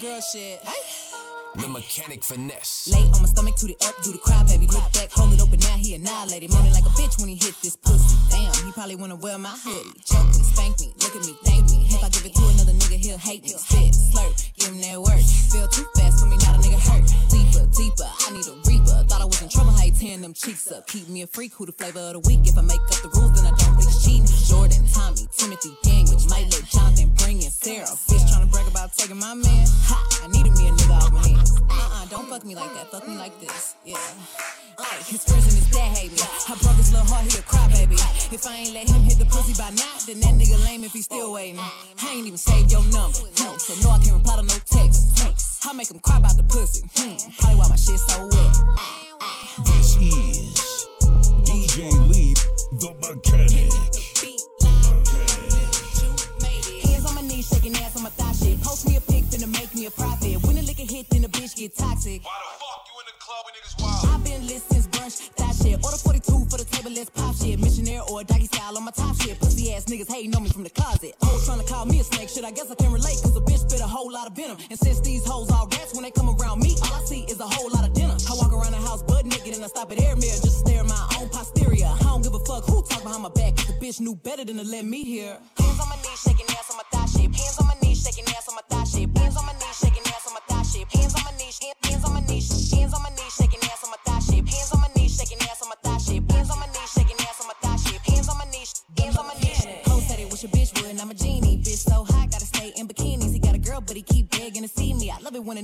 girl shit. The mechanic finesse. Lay on my stomach to the up, do the cry, baby. Look back, hold it open now, he annihilated. Money like a bitch when he hit this pussy. Damn, he probably wanna wear my hoodie. Choke me, spank me, look at me, thank me. If I give it to another nigga, he'll hate me. Spit, slurp, give him that work. Feel too fast for me, not a nigga hurt. Deeper, deeper, I need a reaper. Thought I was in trouble, how you tearing them cheeks up. Keep me a freak, who the flavor of the week. If I make up the rules, then I don't think cheating. Jordan, Tommy, Timothy, gang, which might let Jonathan bring in Sarah. Bitch trying to brag about taking my man. Ha, I needed me a nigga off my hands. Uh-uh, don't fuck me like that. Fuck me like this. Yeah. Ay, his friends and his dad hate me. I broke his little heart, he a cry baby. If I ain't let him hit the pussy by now, then that nigga lame if he still waiting. I ain't even saved your number, no, so no, I can't reply to no text. Hmm. I make him cry about the pussy. Hmm. Probably why my shit so wet. This is DJ Lee, the mechanic. Hands on my knees, shaking ass on my thigh shit. Post me a pic, finna make me a profit. When the liquor hit, then the bitch get toxic. Why the fuck you in the club when niggas wild? I've been lit since brunch, that shit. Order 42 for the table, let's pop shit. Missionary or doggy style on my top shit. Niggas hating on me from the closet. Hoes trying to call me a snake, shit. I guess I can relate, cause a bitch spit a whole lot of venom. And since these hoes all rats, when they come around me, all I see is a whole lot of dinner. I walk around the house butt naked and I stop at air mirror just to stare at my own posterior. I don't give a fuck who talk behind my back, cause the bitch knew better than to let me hear. Hands on my knees, shaking ass on my thigh shit. Hands on my knees, shaking ass on my thigh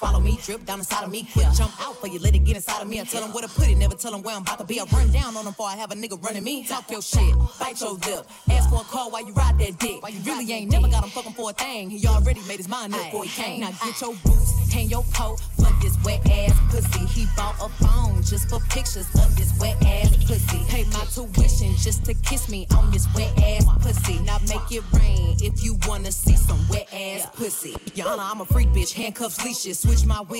Swallow me, drip down inside of me. Quick jump out for you, let it get inside of me. I tell them where to put it, never tell them where I'm about to be. I run down on them before I have a nigga running me. Talk your shit, bite your lip. Ask for a call while you ride that dick. Why you really ain't never got him fucking for a thing. He already made his mind up before he came. Now get your boots, hang your coat, fuck this wet ass pussy. He bought a phone just for pictures of this wet ass pussy. Pay my tuition just to kiss me on this wet ass pussy. Now make it rain if you wanna see some wet ass pussy. Honor, I'm a freak bitch, handcuffs, leashes. Switch my wig,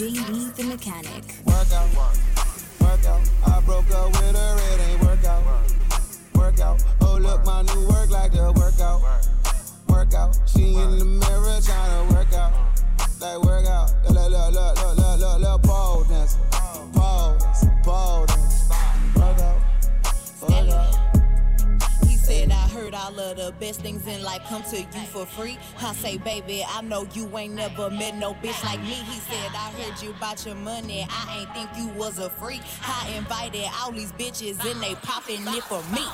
Lee the Mechanic. Work out, work out. I broke up with her, it ain't work out. Work out. Oh, look, my new work like the workout. Work out. She in the mirror trying to work out. Like work out. Look, look, look, look, look, look, look, pole dance. Heard all of the best things in life come to you for free. I say, baby, I know you ain't never met no bitch like me. He said, I heard you about your money. I ain't think you was a freak. I invited all these bitches and they popping it for me.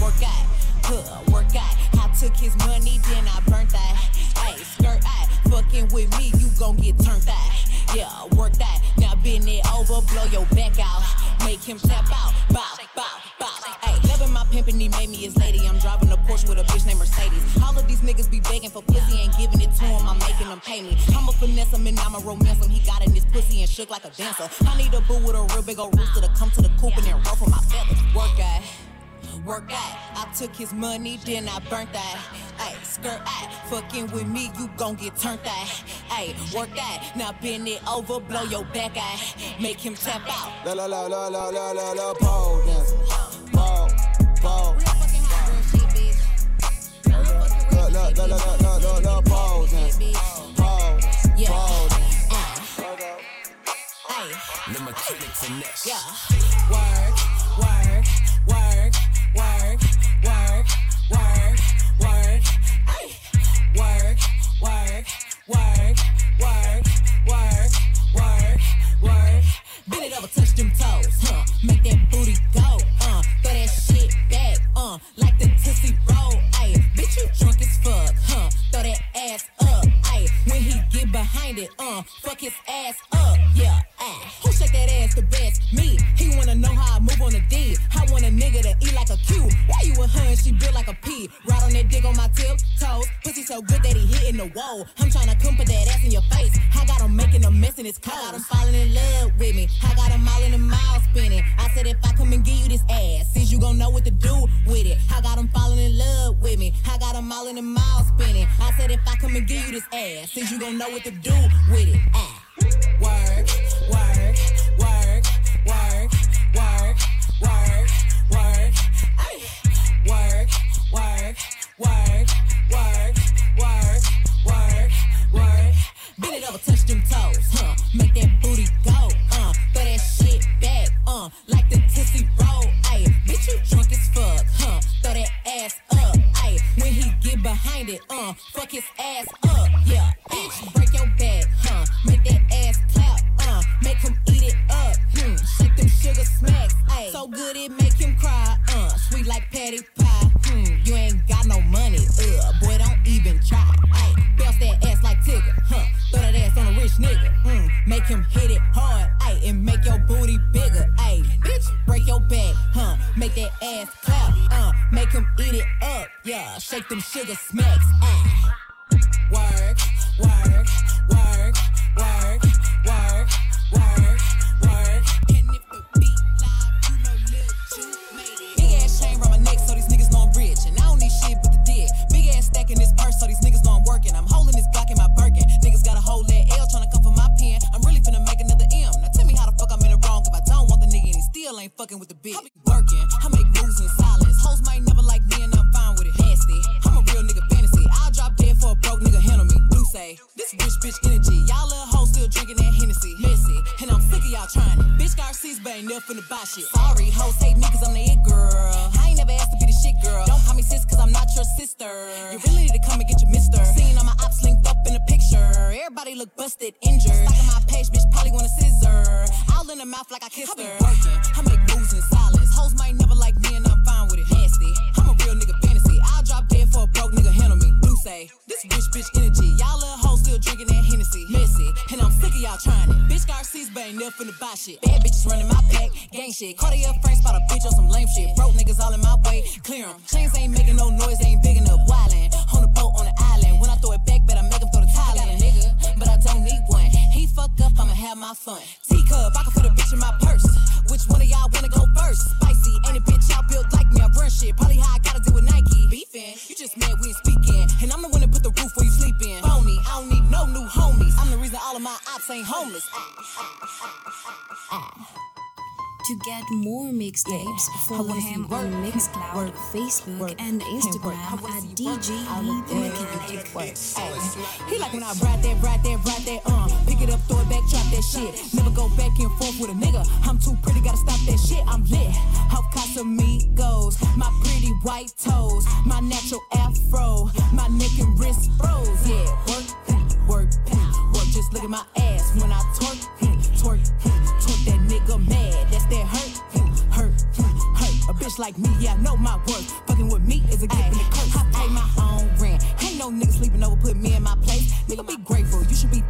Work out, huh, work out. I took his money, then I burnt that. Hey, skirt out, fucking with me, you gon' get turned out. Yeah, work that. Now bend it over, blow your back out. Make him tap out. Bow, bow, bow. Hey, loving my pimpin', he made me his lady. I'm driving a Porsche with a bitch named Mercedes. All of these niggas be begging for pussy, ain't giving it to him. I'm making them pay me. I'ma finesse him and I'ma romance him. He got in his pussy and shook like a dancer. I need a boo with a real big old rooster to come to the coop and then ruffle my feathers. Work out work at. I took his money, then I burnt that. Ay, skirt at. Fucking with me, you gon' get turned at. Ay, work at. Now bend it over, blow your back out, Make him tap out. La la la la la la la la pole dancer. Pole, pole. La la la la la la la la pole dancer. Ball, ball. Let my critics in this. Yeah. Work, work, work. Work, work, work, work, work, work. Bend it over, touch them toes, huh? Make that booty go, uh. Throw that shit back, uh. Like the Tootsie Roll, ayy. Bitch, you drunk as fuck, huh? Throw that ass up, ayy. When he get behind it, uh. Fuck his ass up, yeah, ayy. Who shake that ass the best? Me. He wanna know how I move on the D. I want a nigga to eat like a Q. Why you with her and she built like a Ride on that dick on my tiptoes. Pussy so good that he hitting the wall. I'm tryna come put that ass in your face. I got him making a mess in his car. I got him falling in love with me. I got him all in the mouth spinning. I said if I come and give you this ass, since you gon' know what to do with it. I got him falling in love with me. I got him all in the mouth spinning. I said if I come and give you this ass, since you gon' know what to do with it. Ah. Work, work, work, work, work, work. You really need to come and get your mister. Seeing all my ops linked up in the picture. Everybody look busted, injured. Stalking my page, bitch probably want a scissor. All in the mouth like I kissed her. Working, I make moves in silence. Hoes might never like me and I'm fine with it. Nasty, I'm a real nigga fantasy. I'll drop dead for a broke nigga handle this rich bitch energy. Y'all little hoes still drinking that Hennessy. Messy, and I'm sick of y'all trying it. Bitch receipts, but ain't never finna buy shit. Bad bitches running my pack, gang shit. Cartier Frank spot a bitch on some lame shit. Broke niggas all in my way, clear 'em. Chains ain't making no noise, they ain't big enough. Wildin', on the boat on the island. When I throw it back, better up, I'ma have my fun. Teacup, I can put a bitch in my purse. Which one of y'all wanna go first? Spicy, ain't a bitch out built like me. I run shit, probably how I gotta deal with Nike. Beefing, you just mad we ain't speaking. And I'm the one that put the roof where you sleeping. Phony, I don't need no new homies. I'm the reason all of my ops ain't homeless. Ah, ah, ah, To get more mixtapes, follow him on Mixcloud, work, Facebook, work, and him work. Instagram at DJ I Lee look the Mechanic. He like when I ride that, ride that, ride that, uh. Pick it up, throw it back, drop that shit. Never go back and forth with a nigga. I'm too pretty, gotta stop that shit. I'm lit. Off Casamigos, my pretty white toes, my natural afro, my neck and wrist froze. Yeah, work, work, work. Just look at my ass when I twerk, twerk, twerk that nigga mad. That's that hurt, hmm, hurt, hmm, hurt. A bitch like me, yeah, I know my worth. Fucking with me is a gift and a curse. I pay my own rent. Ain't no nigga sleeping over, put me in my place. Nigga, be grateful. You should be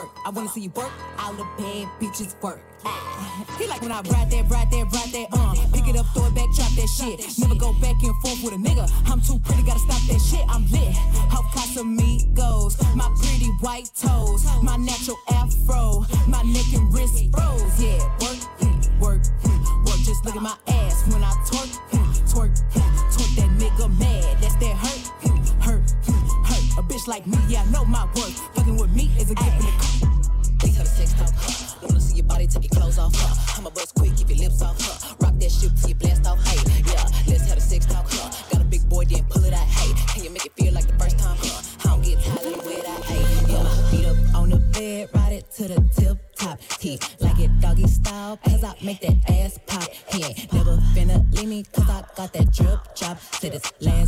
work. I wanna see you work. All the bad bitches work. He like when I ride that, ride that, ride that, uh. Pick it up, throw it back, drop that shit. Never go back and forth with a nigga. I'm too pretty, gotta stop that shit. I'm lit. Off Casamigos, my pretty white toes, my natural afro, my neck and wrist froze. Yeah, work, work, work. Just look at my ass when I twerk, twerk, twerk that nigga mad. That's that hurt, hurt, hurt. A bitch like me, yeah, I know my worth. Make that ass pop, he ain't never finna leave me, cause I got that drip drop. Said this last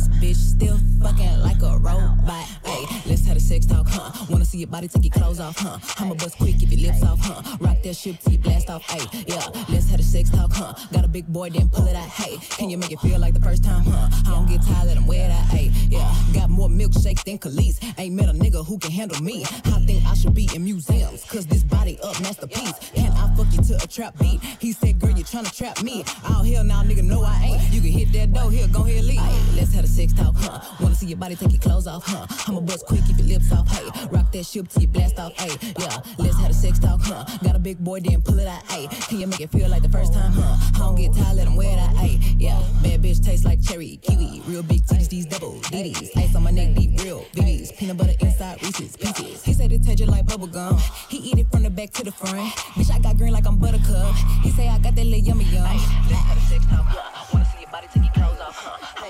your body, take your clothes off, huh? I'ma bust quick, if your lips off, huh? Rock that shit till you blast off, hey, yeah. Let's have a sex talk, huh? Got a big boy, then pull it out, hey. Can you make it feel like the first time, huh? I don't get tired, let him wear that, hey, yeah. Got more milkshakes than Kelis. Ain't met a nigga who can handle me. I think I should be in museums, cause this body up masterpiece. Can I fuck you to a trap beat? He said, girl, you tryna trap me. Oh, hell now, nigga, no, I ain't. You can hit that door, here, go ahead, leave. Ay, let's have a sex talk, huh? Wanna see your body, take your clothes off, huh? I'ma bust quick, keep your lips off, hey. Rock that shit till you blast off, hey. Yeah, let's have a sex talk, huh? Got a big boy, then pull it out, hey. Can you make it feel like the first time, huh? I don't get tired, let him wear that, hey. Yeah, bad bitch tastes like cherry, kiwi. Real big titties, these double DDs. Ice on my neck, deep, real BBs. Peanut butter inside Reese's pieces. He said it tastes like bubble gum. He eat it from the back to the front. Bitch, I got green like I'm buttercup. He say I got that little yummy yum. Let's have a sex talk, huh? Wanna see your body, take your clothes off, huh?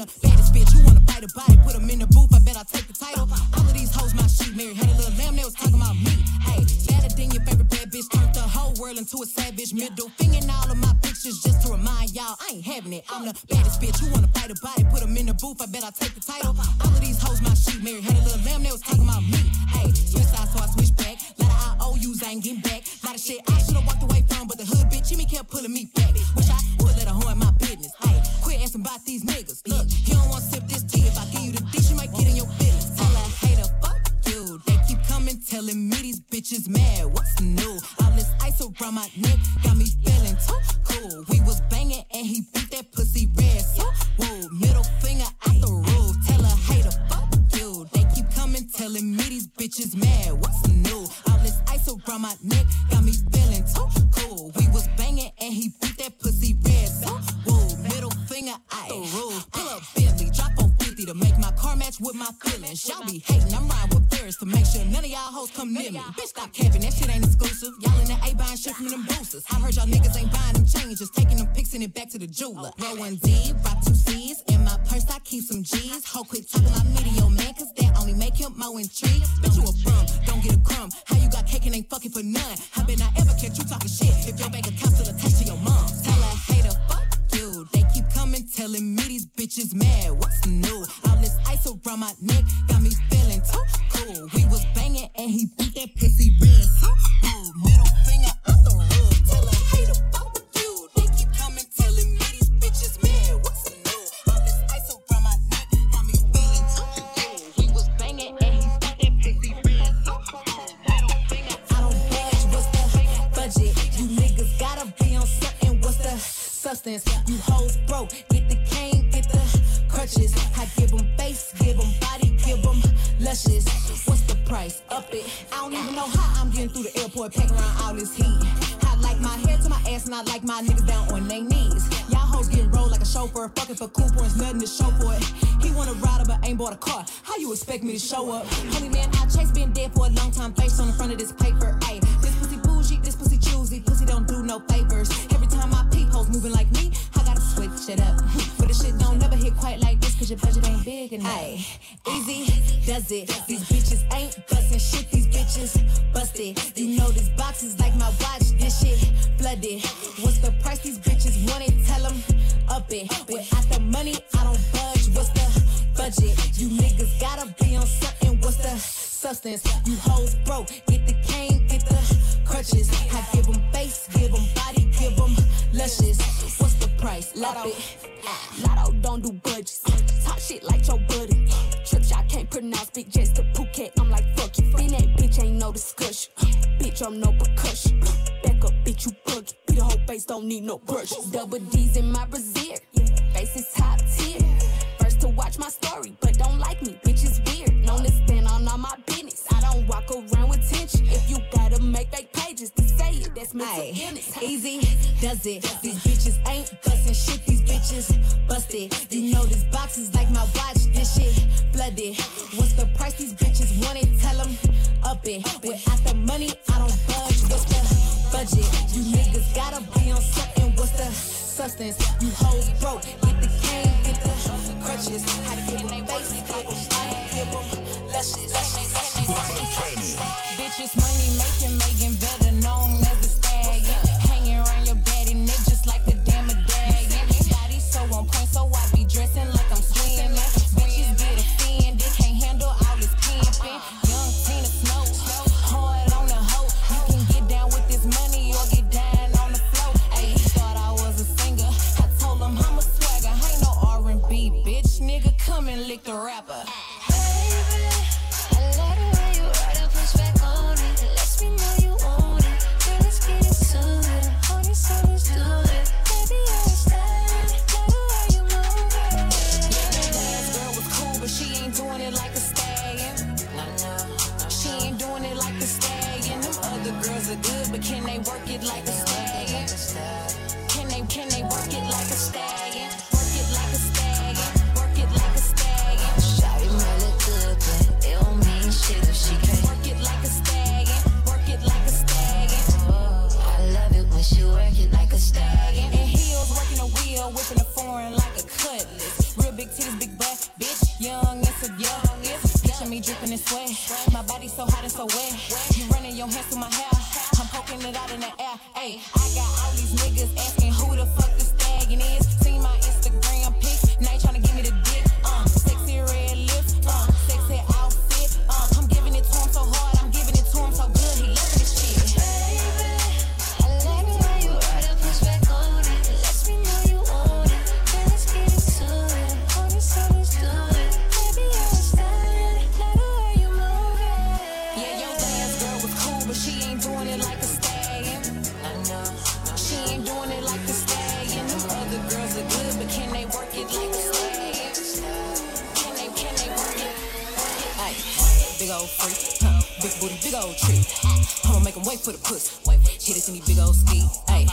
The baddest bitch. You wanna bite a body, put 'em in the booth. I bet I take the title. All of these hoes, my sheet married. Had a little lamb, they was talking about me. Hey, better than your favorite bad bitch. Turned the whole world into a savage. Middle finger in all of my pictures just to remind y'all I ain't having it. I'm the baddest bitch. You wanna bite a body, put 'em in the booth. I bet I take the title. All of these hoes, my sheet married. Had a little lamb, they was talking about me. Hey, switch sides, so I switch back. Lot of IOUs, I ain't getting back. Lot of shit I should've walked away from, but the hood bitch, Jimmy kept pulling me back. Wish I would let her horn my business. Hey, quit asking about these niggas. Around You hoes broke. Get the cane, get the crutches. I give 'em face, give 'em body, give 'em luscious. What's the price? Up it. I don't even know how I'm getting through the airport, packing around all this heat. I like my hair to my ass, and I like my niggas down on their knees. Y'all hoes getting rolled like a chauffeur, fucking for cool points, nothing to show for it. He want a rider, but ain't bought a car. How you expect me to show up? Holy man, I chase been dead for a long time, face on the front of this paper. Ayy, this pussy bougie, this pussy choosy, pussy don't do no favors. Every time I hoes moving like me, I gotta switch it up. but this shit don't never hit quite like this, cause your budget ain't big enough. Ayy, easy does it. These bitches ain't bustin' shit, these bitches busted. You know this box is like my watch, this shit flooded. What's the price these bitches want it? Tell them up it. Without the money, I don't budge. What's the budget? You niggas gotta be on something. What's the substance? You hoes broke. Get the cane, get the crutches. I give them face, give them body, give them luscious. What's the price? Latto. Ah, Latto don't do budgets. Talk shit like your buddy. Trips I can't pronounce. Big jets to Phuket. I'm like, fuck you. Fin that bitch ain't no discussion. Bitch, I'm no percussion. Back up, bitch, you buggy. Beat the whole face, don't need no brush. Double D's in my brazier. Face is top tier. First to watch my story, but don't like me. Bitch is weird. Known to stand on all my don't walk around with tension. If you gotta make fake pages, to say it. That's mental Aye. Easy does it. These bitches ain't busting shit. These bitches busted. You know this box is like my watch. This shit flooded. What's the price these bitches want it? Tell them up it. Without the money, I don't budge. What's the budget? You niggas gotta be on something. What's the substance? You sweat. My body so hot and so wet. You running your hands through my hair. I'm poking it out in the air. Ayy, I got all these niggas asking who the fuck this stagging is. See my Instagram pics. Now you trying to give me the big old tree. I'ma make him wait for the pussy. Hit it in these big old ski. Ayy,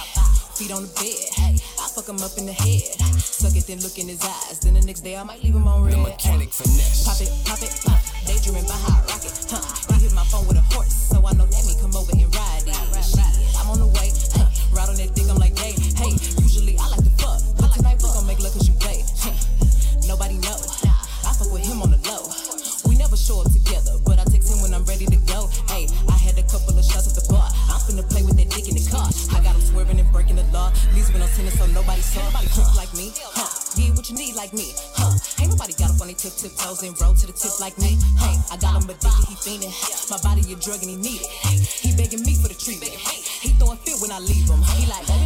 feet on the bed. I fuck him up in the head. Suck it, then look in his eyes. Then the next day I might leave him on red. The mechanic finesse. Pop it, pop it, pop. Daydreaming by high rocket. Huh. He hit my phone with a horse, so I know that me come over and drug and he need it. He begging me for the treatment. He throwing fit when I leave him. He like.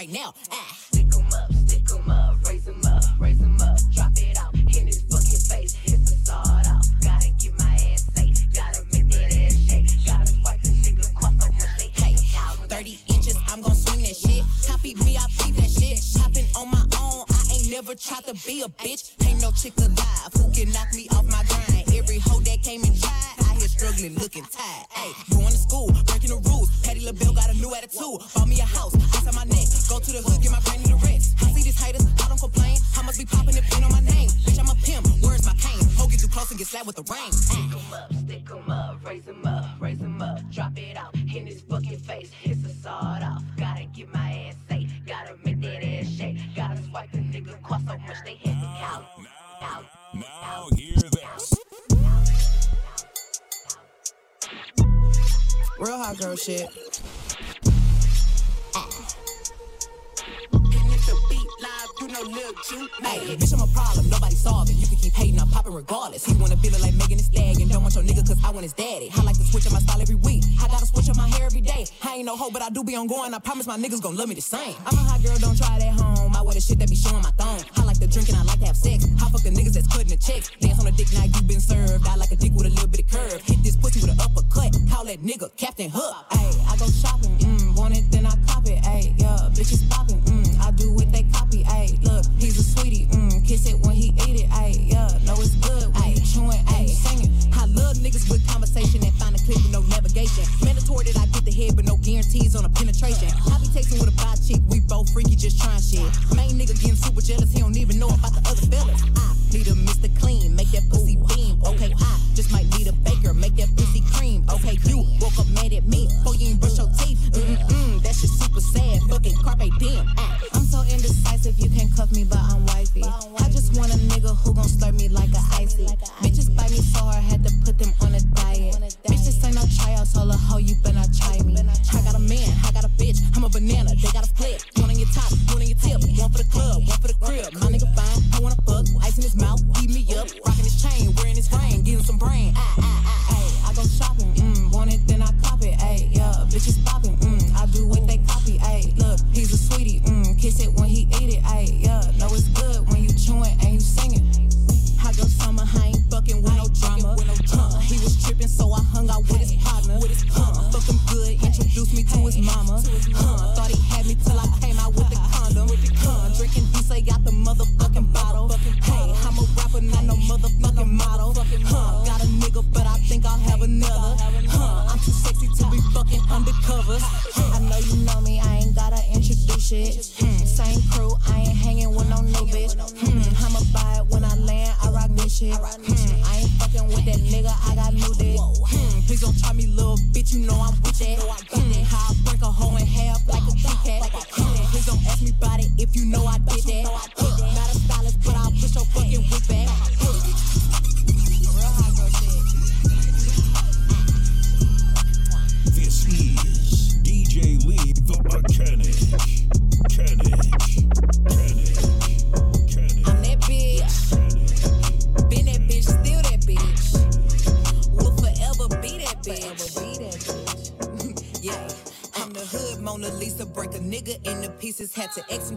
Right now. Ah. Stick 'em up, stick 'em up, raise 'em up, raise 'em up, drop it out in his fucking face. Hit the start off. Gotta get my ass safe. Gotta make that ass shake. Gotta swipe the nigga, cross so much they hey. 30 inches, I'm gon' swing that shit. Copy beat that shit. Shopping on my own, I ain't never tried to be a bitch. Ain't no chick alive who can knock me off my grind. Every hoe that came and tried, I here struggling, looking tired. Hey, going to school, breaking the rules. Patti LaBelle got a new attitude. Bought me a house, on my neck. Go to the hood, get my granny the rest. I see these haters, I don't complain. I must be popping the pin on my name. Bitch, I'm a pimp. Where's my cane? Hoe get too close and get slapped with the rain. Stick 'em up, stick 'em up, raise 'em up, raise 'em up, drop it out in his fucking face. Hits the sawed off. Gotta get my ass safe. Gotta make that ass shake. Gotta swipe the nigga, cost so much they had to count. Now, now hear this. Real hot girl shit. Hey, bitch, I'm a problem, nobody solving. You can keep hating, I'm popping regardless. He wanna feel it like Megan Thee Stallion. Don't want your nigga cause I want his daddy. I like to switch up my style every week. I gotta switch up my hair every day. I ain't no hoe, but I do be on going. I promise my niggas gon' love me the same. I'm a hot girl, don't try it at home. I wear the shit that be showing my thong. I like to drink and I like to have sex. I fuck the niggas that's cutting the checks. Dance on the dick, now you been served. I like a dick with a little bit of curve. Hit this pussy with an uppercut. Call that nigga Captain Hook. Ayy, I go shopping, mm, want it, then I cop it. Ayy, yeah, bitches popping, mm, I do what they copy. Ayy, look, he's a sweetie, mm, kiss it when he eat it. Ayy, yeah, know it's good you chewing, ayy, singing. I love niggas with conversation and find a clip with no navigation. Mandatory that I get the head, but no guarantees on a penetration. I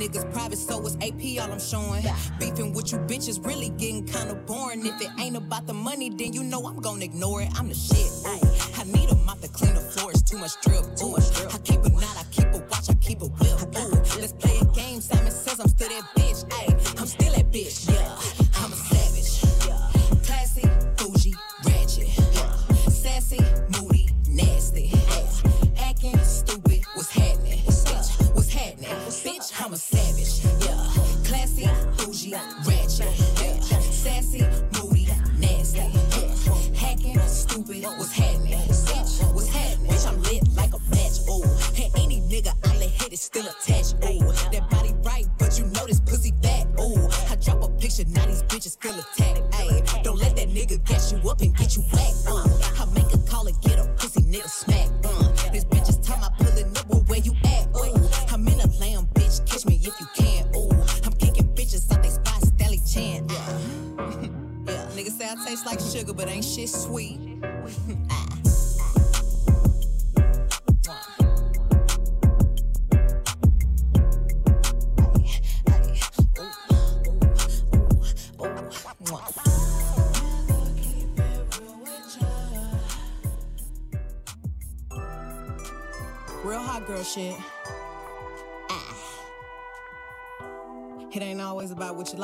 niggas private, so it's AP all I'm showing. Beefing with you bitches really getting kinda boring. If it ain't about the money, then you know I'm gonna ignore it. I'm the shit. Ooh. I need a mop to clean the floors, too much drip. Ooh. I keep a knot, I keep a watch, I keep a whip. Ooh. Let's play a game. Simon says I'm still that bitch. Ayy, I'm still that bitch.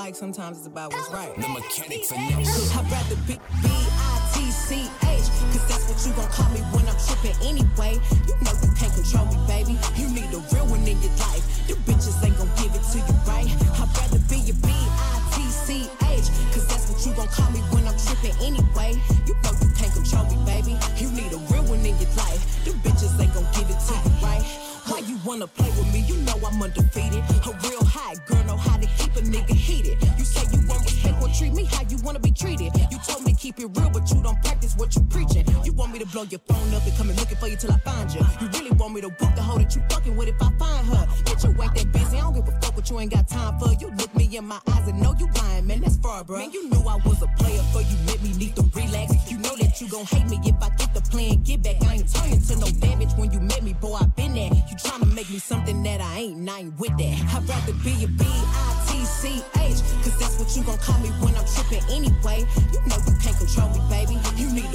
Like, sometimes it's about what's right. The mechanic finesse. I'd rather be B-I-T-C-H Cause that's what you gon' call me when I'm trippin' anyway You know you can't control me, baby You need a real one in your life You bitches ain't gon' give it to you, right? I'd rather be your B-I-T-C-H Cause that's what you gon' call me when I'm trippin' anyway You know you can't control me, baby You need a real one in your life You bitches ain't gon' give it to you, right? Why you wanna play with me? You know I'm undefeated blow your phone up and come and looking for you till I find you You really want me to book the hoe that you fucking with if I find her? Bitch, you ain't that busy, I don't give a fuck what you ain't got time for. You look me in my eyes and know you lying, man, that's far, bro Man, you knew I was a player, for you let me need to relax. You know that you gon' hate me if I get the plan, get back. I ain't turning to no damage when you met me, boy, I been there. You tryna make me something that I ain't, and I ain't with that. I'd rather be a B-I-T-C-H Cause that's what you gon' call me when I'm tripping anyway. You know you can't control me, baby. You need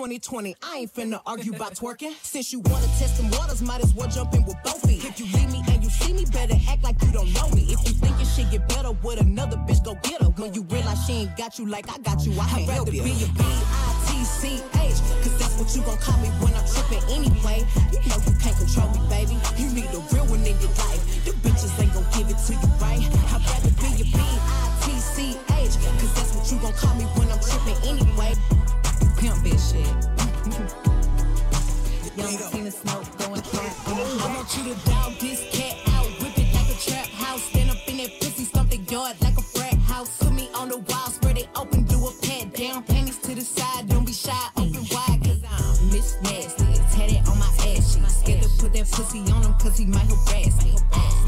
2020 I ain't finna argue about twerking. Since you wanna test some waters Might as well jump in with both feet. If you leave me and you see me Better act like you don't know me. If you think your shit get better with another bitch Go get her When you realize she ain't got you like I got you I can't I'd help rather you be a B-I-T-C-H Cause that's what you gon' call me when I'm trippin' anyway. You know you can't control me, baby. You need a real one in your life. The bitches ain't gon' give it to you, right? I'd rather be a B-I-T-C-H Cause that's what you gon' call me when I'm trippin' anyway Pimp bitch shit. Young Tina Snow going cat I want you to dog this cat out Whip it like a trap house. Stand up in that pussy, stomp the yard like a frat house. Put me on the wall, spread it open, do a pat down Panties to the side, don't be shy, open wide Cause I'm Miss Nasty, tatted on my ass cheek Scared to put that pussy on him cause he might harass me.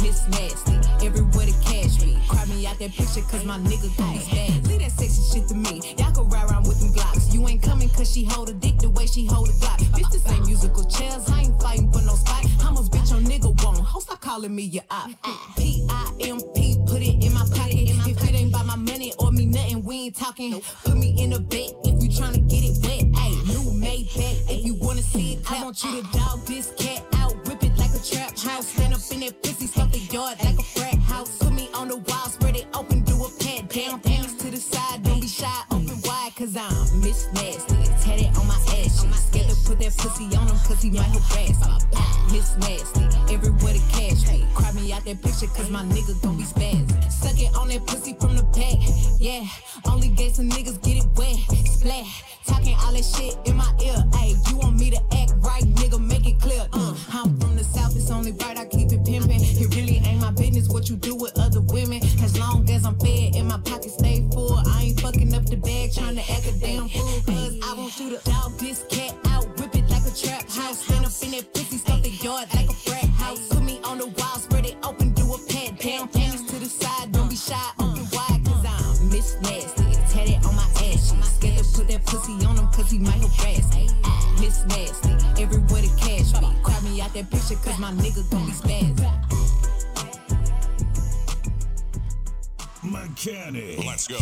Miss Nasty, everywhere to cash me. Cry me out that picture cause my nigga gon' be bad. Leave that sexy shit to me. Cause she hold a dick the way she hold a glock. Bitch, this ain't musical chairs. I ain't fighting for no spot. How much bitch your nigga want? Ho, stop calling me your op. P-I-M-P, put it in my pocket. If it ain't by my money or me nothing, we ain't talking. Put me in a bed cause he might harass me. Miss Nasty, everywhere to cash me. Cry me out that picture, cause my nigga gon' be spazzing. Suck it on that pussy from the back, yeah. Only gay some niggas get it wet, splat. Talking all that shit in my ear, ayy. You want me to act right, nigga, make it clear. Uh, I'm from the south, it's only right I keep it pimpin'. It really ain't my business what you do with other women. As long as I'm fed and my pocket stay full, I ain't fucking up the bag trying to act a damn fool. Cause I want you to dog this cat trap house. Stand up in that pussy, stuff the yard like a frat house. Put me on the wall, spread it open, do a pat down. Panties to the side, don't be shy, open wide, cause I'm Miss Nasty. Tatted on my ass, scared to put that pussy on him, cause he might harass me. Miss Nasty, everywhere to cash me. Cry me out that picture, cause my nigga gon' be spazzing. Mechanic. Let's go.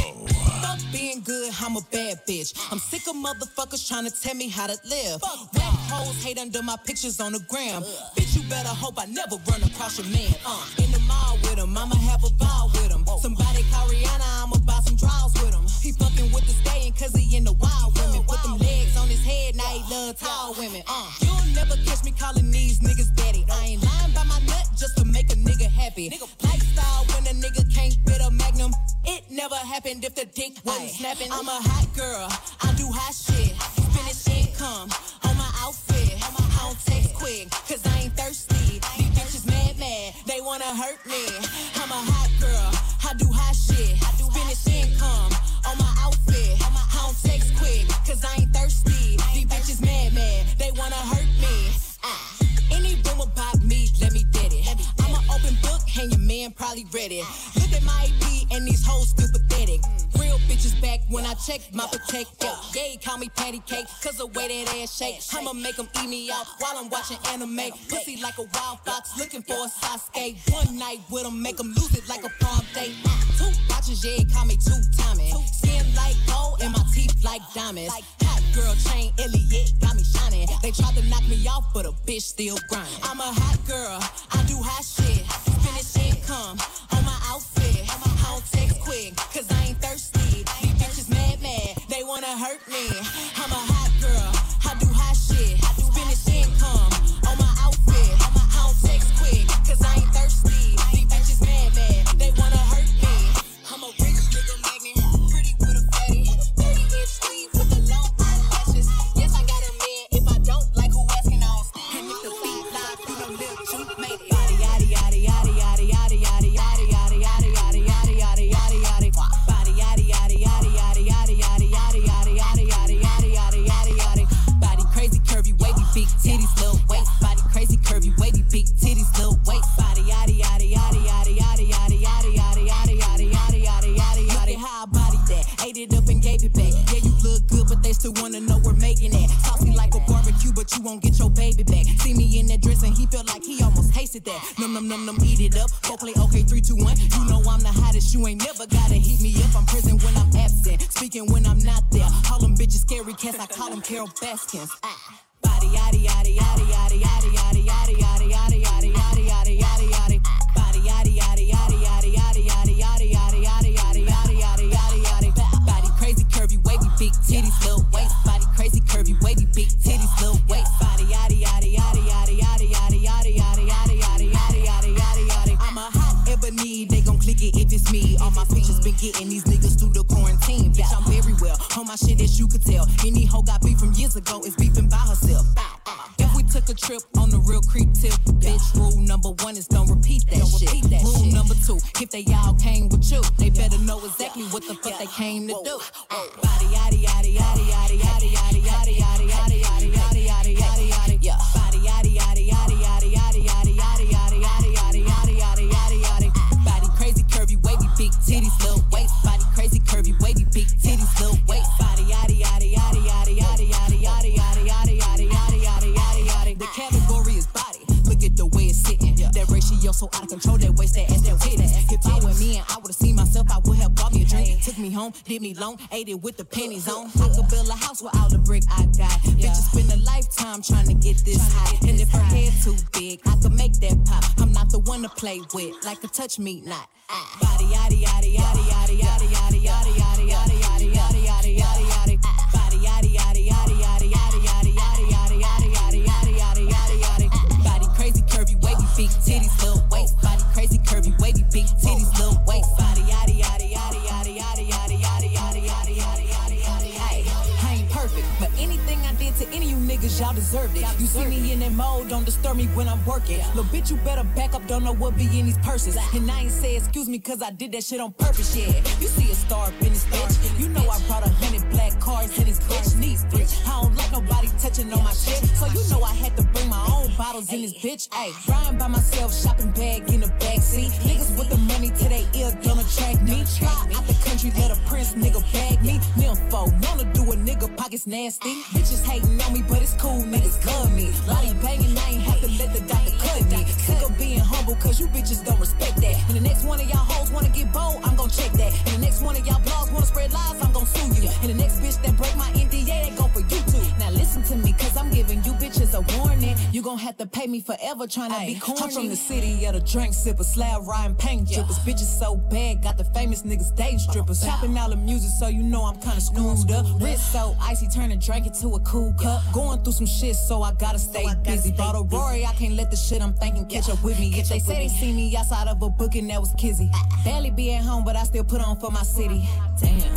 Fuck being good, I'm a bad bitch. I'm sick of motherfuckers trying to tell me how to live. Whack hoes hate under my pictures on the gram. Bitch, you better hope I never run across your man. Uh, in the mall with him, I'ma have a ball with him. Somebody call Rihanna, I'ma buy some draws with him. He fucking with the stallion cause he in the wild women. Put them legs on his head, now he love tall women. Uh, you'll never catch me calling these niggas daddy. I ain't lying happy. Lifestyle when a nigga can't fit a magnum. It never happened if the dick wasn't snapping. I'm a hot girl, I do hot shit. Finish income on my outfit. I don't text quick, cause I ain't thirsty. These bitches mad, mad, they wanna hurt me. I'm a hot girl, I do hot shit. Finish income on my outfit. I don't text quick, cause I ain't thirsty. These bitches mad, mad, they wanna hurt me. Man probably read it. Look at my EP, and these hoes still pathetic. Real bitches back when I check my protector. He call me patty cake, cause the way that ass shake. I'ma make them eat me out while I'm watching anime. Pussy like a wild fox, looking for a Sasuke. One night with him, make him lose it like a prom date. Two watches, yeah, call me two timing. Skin like gold, and my teeth like diamonds. Hot girl chain, Eliantte, got me shining. They tried to knock me off, but a bitch still grind. I'm a hot girl, I do hot shit. Income on my outfit. I don't text quick, cause I ain't thirsty. These bitches mad, mad, they wanna hurt me. Still wanna know we're making it. Saucy like a barbecue, but you won't get your baby back. See me in that dress and he felt like he almost tasted that. Num num num num, eat it up. Go play okay, three, two, one. You know I'm the hottest. You ain't never gotta heat me up. I'm present when I'm absent, speaking when I'm not there. Call them bitches scary cats. I call them Carole Baskins. Ah. Body yada yada yada yada yada yada crazy, curvy, wavy, big titties, little waist. Body yada yada yada yada yada yada yada yada yada yada yada yada yada yada. I'm a hot ebony, they gon' click it if it's me. All my pictures been getting these niggas through the quarantine. Bitch, I'm very well on my shit as you could tell. Any hoe got beef from years ago is beefing by herself. If we took a trip on the real creep tip, bitch, rule number one is don't repeat that shit. rule number two, if they all came with you, they better know exactly what the fuck they came to do. Body yada so out of control. That waist, that ass, that. If I were me and I would've seen myself, I would have bought me a drink. Took me home, did me long, ate it with the pennies on. I could build a house with all the brick I got. Bitches spend a lifetime trying to get this high. And if her head too big, I could make that pop. I'm not the one to play with, like a touch me not. Ah. Body it. You see me in that mode, don't disturb me when I'm working. Little bitch, you better back up, don't know what be in these purses. And I ain't say excuse me, cause I did that shit on purpose, yeah. You see a star up in this bitch. You know I brought a hundred black cars in this bitch. Knees bitch. I don't like nobody touching on my shit. So you know I had to bring my own bottles in this bitch. Ayy, riding by myself, shopping bag in the backseat. Niggas with the money to they ear don't attract me. Fly out the country, let a prince nigga bag me. Nympho, wanna do a nigga pockets nasty. Bitches hating on me, but it's cool, niggas love me. Body banging, I ain't have to let the doctor cut me. Sick of being humble, cause you bitches don't respect that. And the next one of y'all hoes wanna get bold, I'm gon' check that. And the next one of y'all blogs wanna spread lies, I'm gon' sue you. And the next bitch that break my NDA, they go for you too. Now listen to me, cause I'm giving you bitches a warning. You gon' have to pay me forever trying to be corny. I'm from the city of the drink sipper, slab riding paint drippers. Bitches so bad, got the famous niggas day strippers. Chopping all the music, so you know I'm kinda screwed up. Wrist so icy, turn a drink into a cool cup. Going through some shit, so I gotta stay busy. Bought a Rory, I can't let the shit I'm thinking catch up with me. If they say they see me outside of a booking, that was kizzy. Barely be at home, but I still put on for my city. Damn,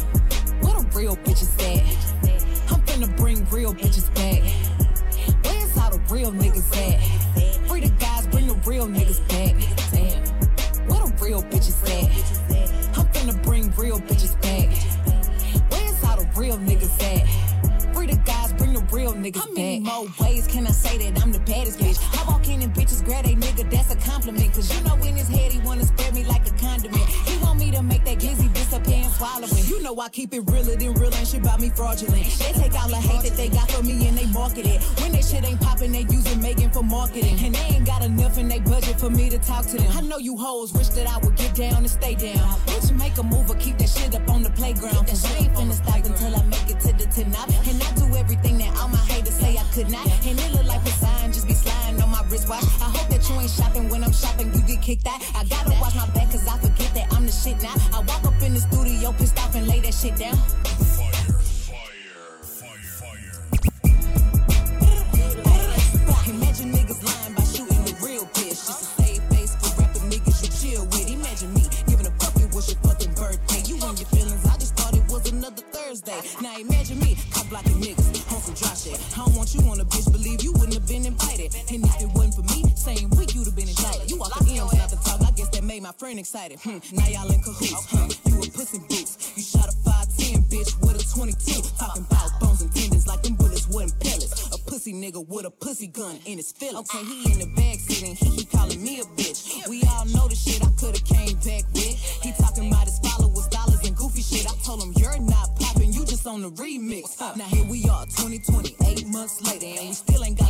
talk to them. I know you hoes wish that I would get down and stay down. Bitch, make a move or keep that shit up on the playground. Cause I ain't finna stop until I make it to the top. And Hmm, now y'all in cahoots, huh? You a pussy boots. You shot a 5'10 bitch with a 22. Talking about bones and tendons like them bullets wasn't pellets. A pussy nigga with a pussy gun in his feelings. Okay, he in the backseat and he keep calling me a bitch. We all know the shit I coulda came back with. He talking about his followers, dollars, and goofy shit. I told him you're not popping, you just on the remix. Now here we are, 2020, eight months later, and we still ain't got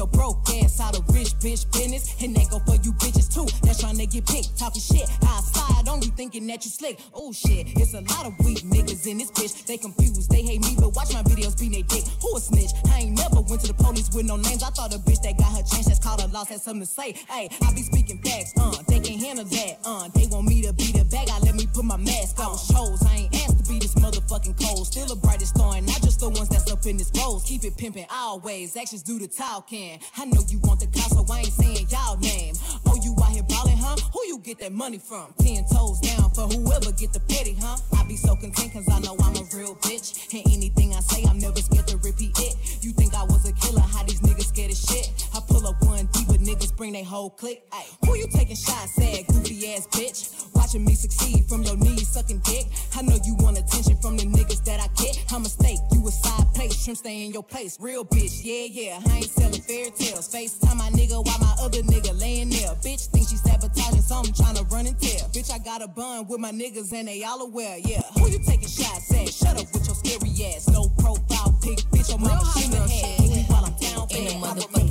your broke ass out of rich bitch business. And that go for you bitches too. That's trying to get picked, talking shit. I slide you thinking that you slick. Oh shit, it's a lot of weak niggas in this bitch. They confused, they hate me, but watch my videos be they dick. Who a snitch? I ain't never went to the police with no names. I thought a bitch that got her chance that's called a loss had something to say. Hey, I be speaking facts, uh, they can't handle that, uh. They want me to be the bag, I let me put my mask on. Shows, I ain't be this motherfucking cold. Still the brightest star, and not just the ones that's up in this rose. Keep it pimping always, actions do the talking. I know you want the clout, so I ain't saying y'all name. Oh, you out here ballin', huh? Who you get that money from? Ten toes down for whoever get the petty, huh? I be so content cause I know I'm a real bitch. And anything I say, I'm never scared to repeat it. You think I was a killer, how these niggas scared of shit? I pull up one deep, but niggas bring they whole clique. Ay, who you taking shots at, goofy ass bitch? Watching me succeed from your knees sucking dick. I know you want attention from the niggas that I get. I'm a mistake, you a side place, trim stay in your place. Real bitch, yeah, yeah. I ain't selling fairy tales. FaceTime my nigga while my other nigga laying there. Bitch think she sabotaging something, trying to run and tell. Bitch, I got a bun with my niggas and they all aware, yeah. Who you taking shots at? Shut up with your scary ass. No profile pic, bitch, your mama shouldn't have had. While I'm down In the motherfucking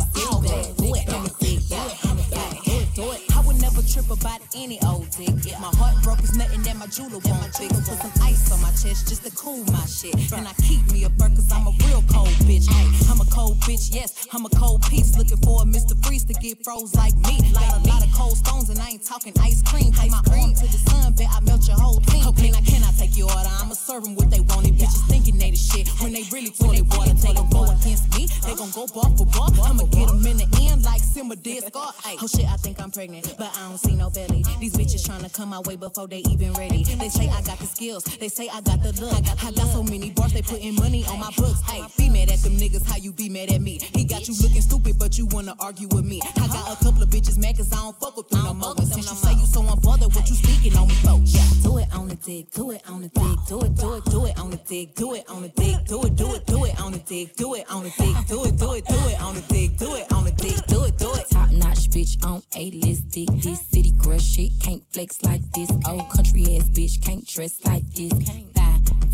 trip about any old dick. If my heart broke, it's nothing that my jeweler won't fix. Put some ice on my chest just to cool my shit. And I keep me a burn cause I'm a real cold bitch. Ay, I'm a cold bitch, yes, I'm a cold piece. Looking for a Mr. Freeze to get froze like me. Got a lot of cold stones and I ain't talking ice cream. Take my arm to the sun, bet I melt your whole team. Okay, now can I take your order? I'ma serve 'em what they wanted. Bitches thinking they the shit when they really toilet water. They gon' go against me, they gon' go bar for bar. I'ma get 'em in the end like Simba did. Oh shit, I think I'm pregnant, but I don't see belly. These bitches tryna come my way before they even ready. They say I got the skills, they say I got the look. I got so many bars, they putting money on my books. Hey, be mad at them niggas, how you be mad at me? He got you looking stupid, but you wanna argue with me. I got a couple of bitches mad cause I don't fuck with them no more. Since you say you so unbothered, what you speaking on me for? Yeah. Do it on the dick, do it on the dick, do it, do it, do it on the dick, do it on the dick, do it, do it, do it on the dick, do it on the dick, do it, do it, do it on the dick, do it on the dick, do it, do it. Top notch bitch on a list dick. This city girl shit can't flex like this. Old country ass bitch can't dress like this.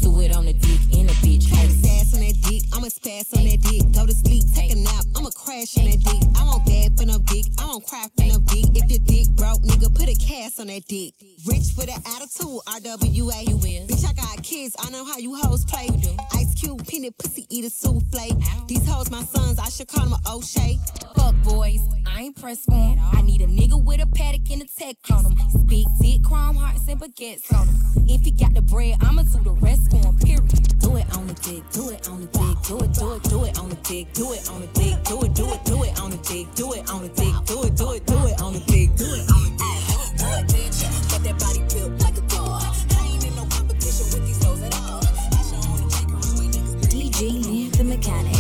Do it on the dick in a bitch. Hey, sass on that dick, I'ma spaz on that dick. Go to sleep, take a nap, I'ma crash on that dick. I won't bad for no dick, I won't cry for no dick. If your dick broke, nigga, put a cast on that dick. Rich with an attitude, RWA. You will. Bitch, I got kids, I know how you hoes play. Ice Cube, peanut, pussy, eat a souffle. These hoes my sons, I should call them a O'Shea. fuck boys, I ain't pressed for. I need a nigga with a Patek and a tech on him. Big dick, chrome hearts and baguettes on him. If he got the bread, I'ma do the rest for him. Period. Do it on the dick, do it on the dick, do it, do it, do it on the dick, do it on the dick, do it, do it, do it on the dick, do it on the dick, do it, do it, do it on the dick, do it on the dick. Do it, bitch. Got that body built like a. I ain't in no competition with these hoes at all. I should only take her niggas. DJ Lee the mechanic.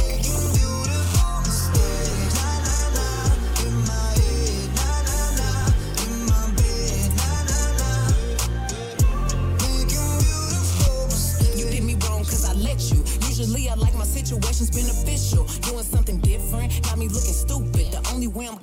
You did me wrong I let you. Usually I like my situations beneficial. Doing something different, got me looking stupid. The only way I'm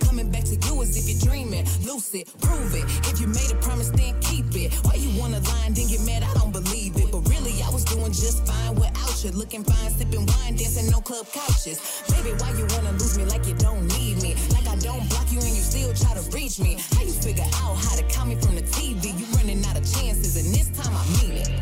Lucid, prove it. If you made a promise, then keep it. Why you wanna lie and then get mad? I don't believe it. But really, I was doing just fine without you. Looking fine, sipping wine, dancing no club couches. Baby, why you wanna lose me like you don't need me? Like I don't block you and you still try to reach me. How you figure out how to call me from the TV? You running out of chances, and this time I mean it.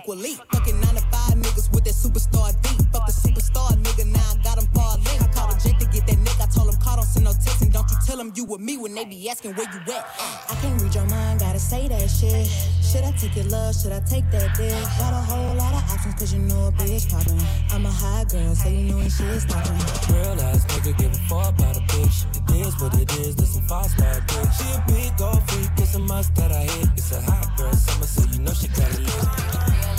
equally. Fucking 9 to 5 niggas with that superstar beat. Fuck the superstar nigga, now I got him far link. I called a jet to get that nigga. I told him, call, don't send no text. And don't you tell him you with me when they be asking where you at. I can't read your mind, gotta say that shit. Should I take your love? Should I take that dick? Got a whole lot of options, cause you know a bitch poppin'. I'm a high girl, so you know when shit's stoppin'. Real ass nigga give a fuck about a bitch. It is what it is, listen five star bitch. She a big gold freak, it's a must that I hit. It's a hot girl summer, so you know she got it lit.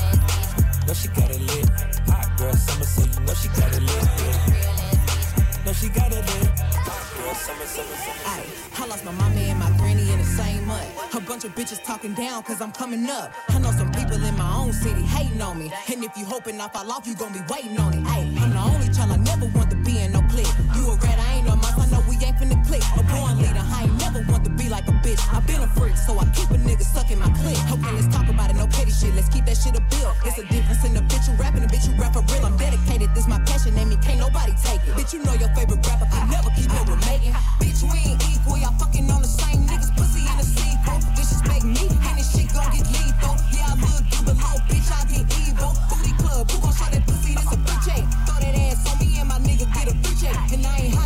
Know she got it lit. Hot girl summer, so you know she got it lit. Yeah. Know she got it lit. Hot girl summer, summer, summer. Ayy, I lost my mama and my granny in the same month. A bunch of bitches talking down cause I'm coming up. I know some people in my own city hating on me. And if you hoping I fall off, you gon' be waiting on it. Ayy, I'm the only child I never want to be in no clique. You a rat, I ain't no mouse, I know ain't finna click. A born leader, I ain't never want to be like a bitch. I been a freak, so I keep a nigga sucking my clip. Okay, let's talk about it, no petty shit. Let's keep that shit a bill. It's a difference in the bitch who rapping, the bitch who rap for real. I'm dedicated, this my passion, name me, can't nobody take it. Bitch, you know your favorite rapper can never keep up with Megan. Bitch, we ain't equal, y'all fucking on the same niggas, pussy in a sequel. Disrespect me, and this shit gon' get lethal. Yeah, I look good below, bitch, I get evil. Booty club, who gon' show that pussy? This a check. Throw that ass on me and my nigga get a check. And I ain't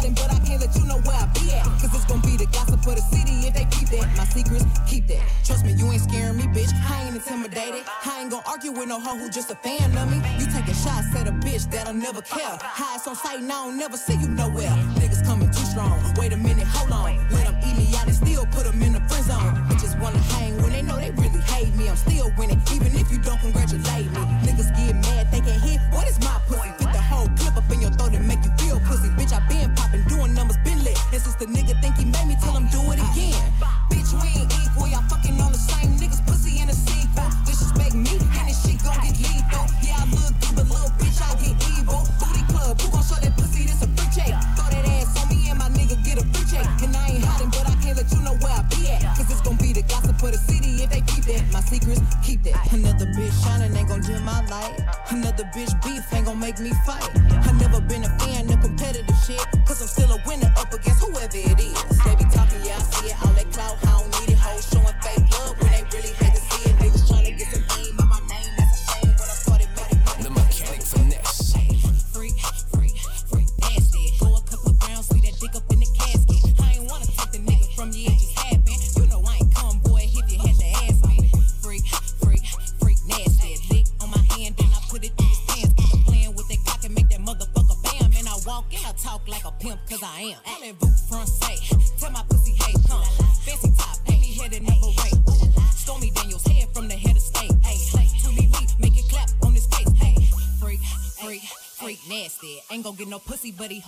I you know where I be at. Cause it's gon' be the gossip of the city if they keep that. My secrets, keep that. Trust me, you ain't scaring me, bitch. I ain't intimidated. I ain't gon' argue with no hoe who just a fan of me. You taking shots at a bitch that'll never care. Highest on sight, and I don't never see you nowhere. Niggas coming too strong. Wait a minute, hold on. Let them eat me out and still put them in the friend zone. Bitches wanna hang when they know they really hate me. I'm still winning, even if you don't congratulate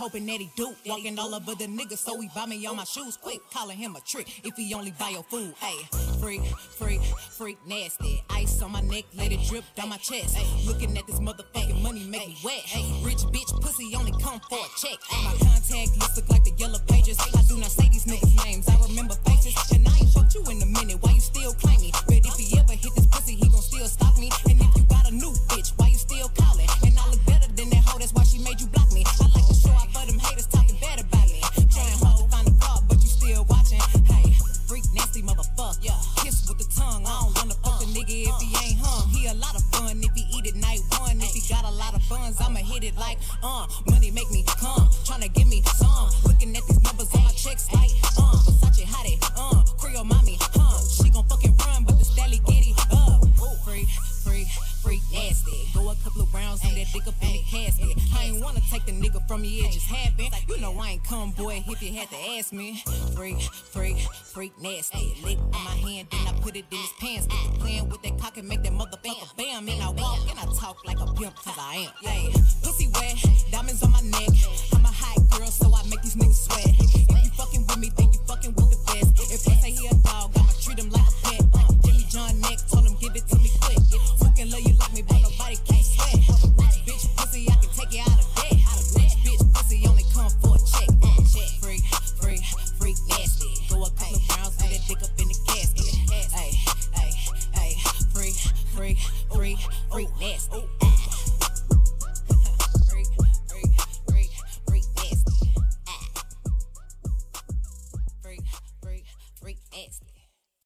hoping that he do. Walking all over the nigga, so he buy me all my shoes quick. Calling him a trick if he only buy your food. Hey, freak, freak, freak, nasty. Ice on my neck, let it drip down my chest. Looking at this motherfucking money make me wet. Rich bitch, pussy only come for a check. My contact list look like the yellow pages. I do not say these niggas'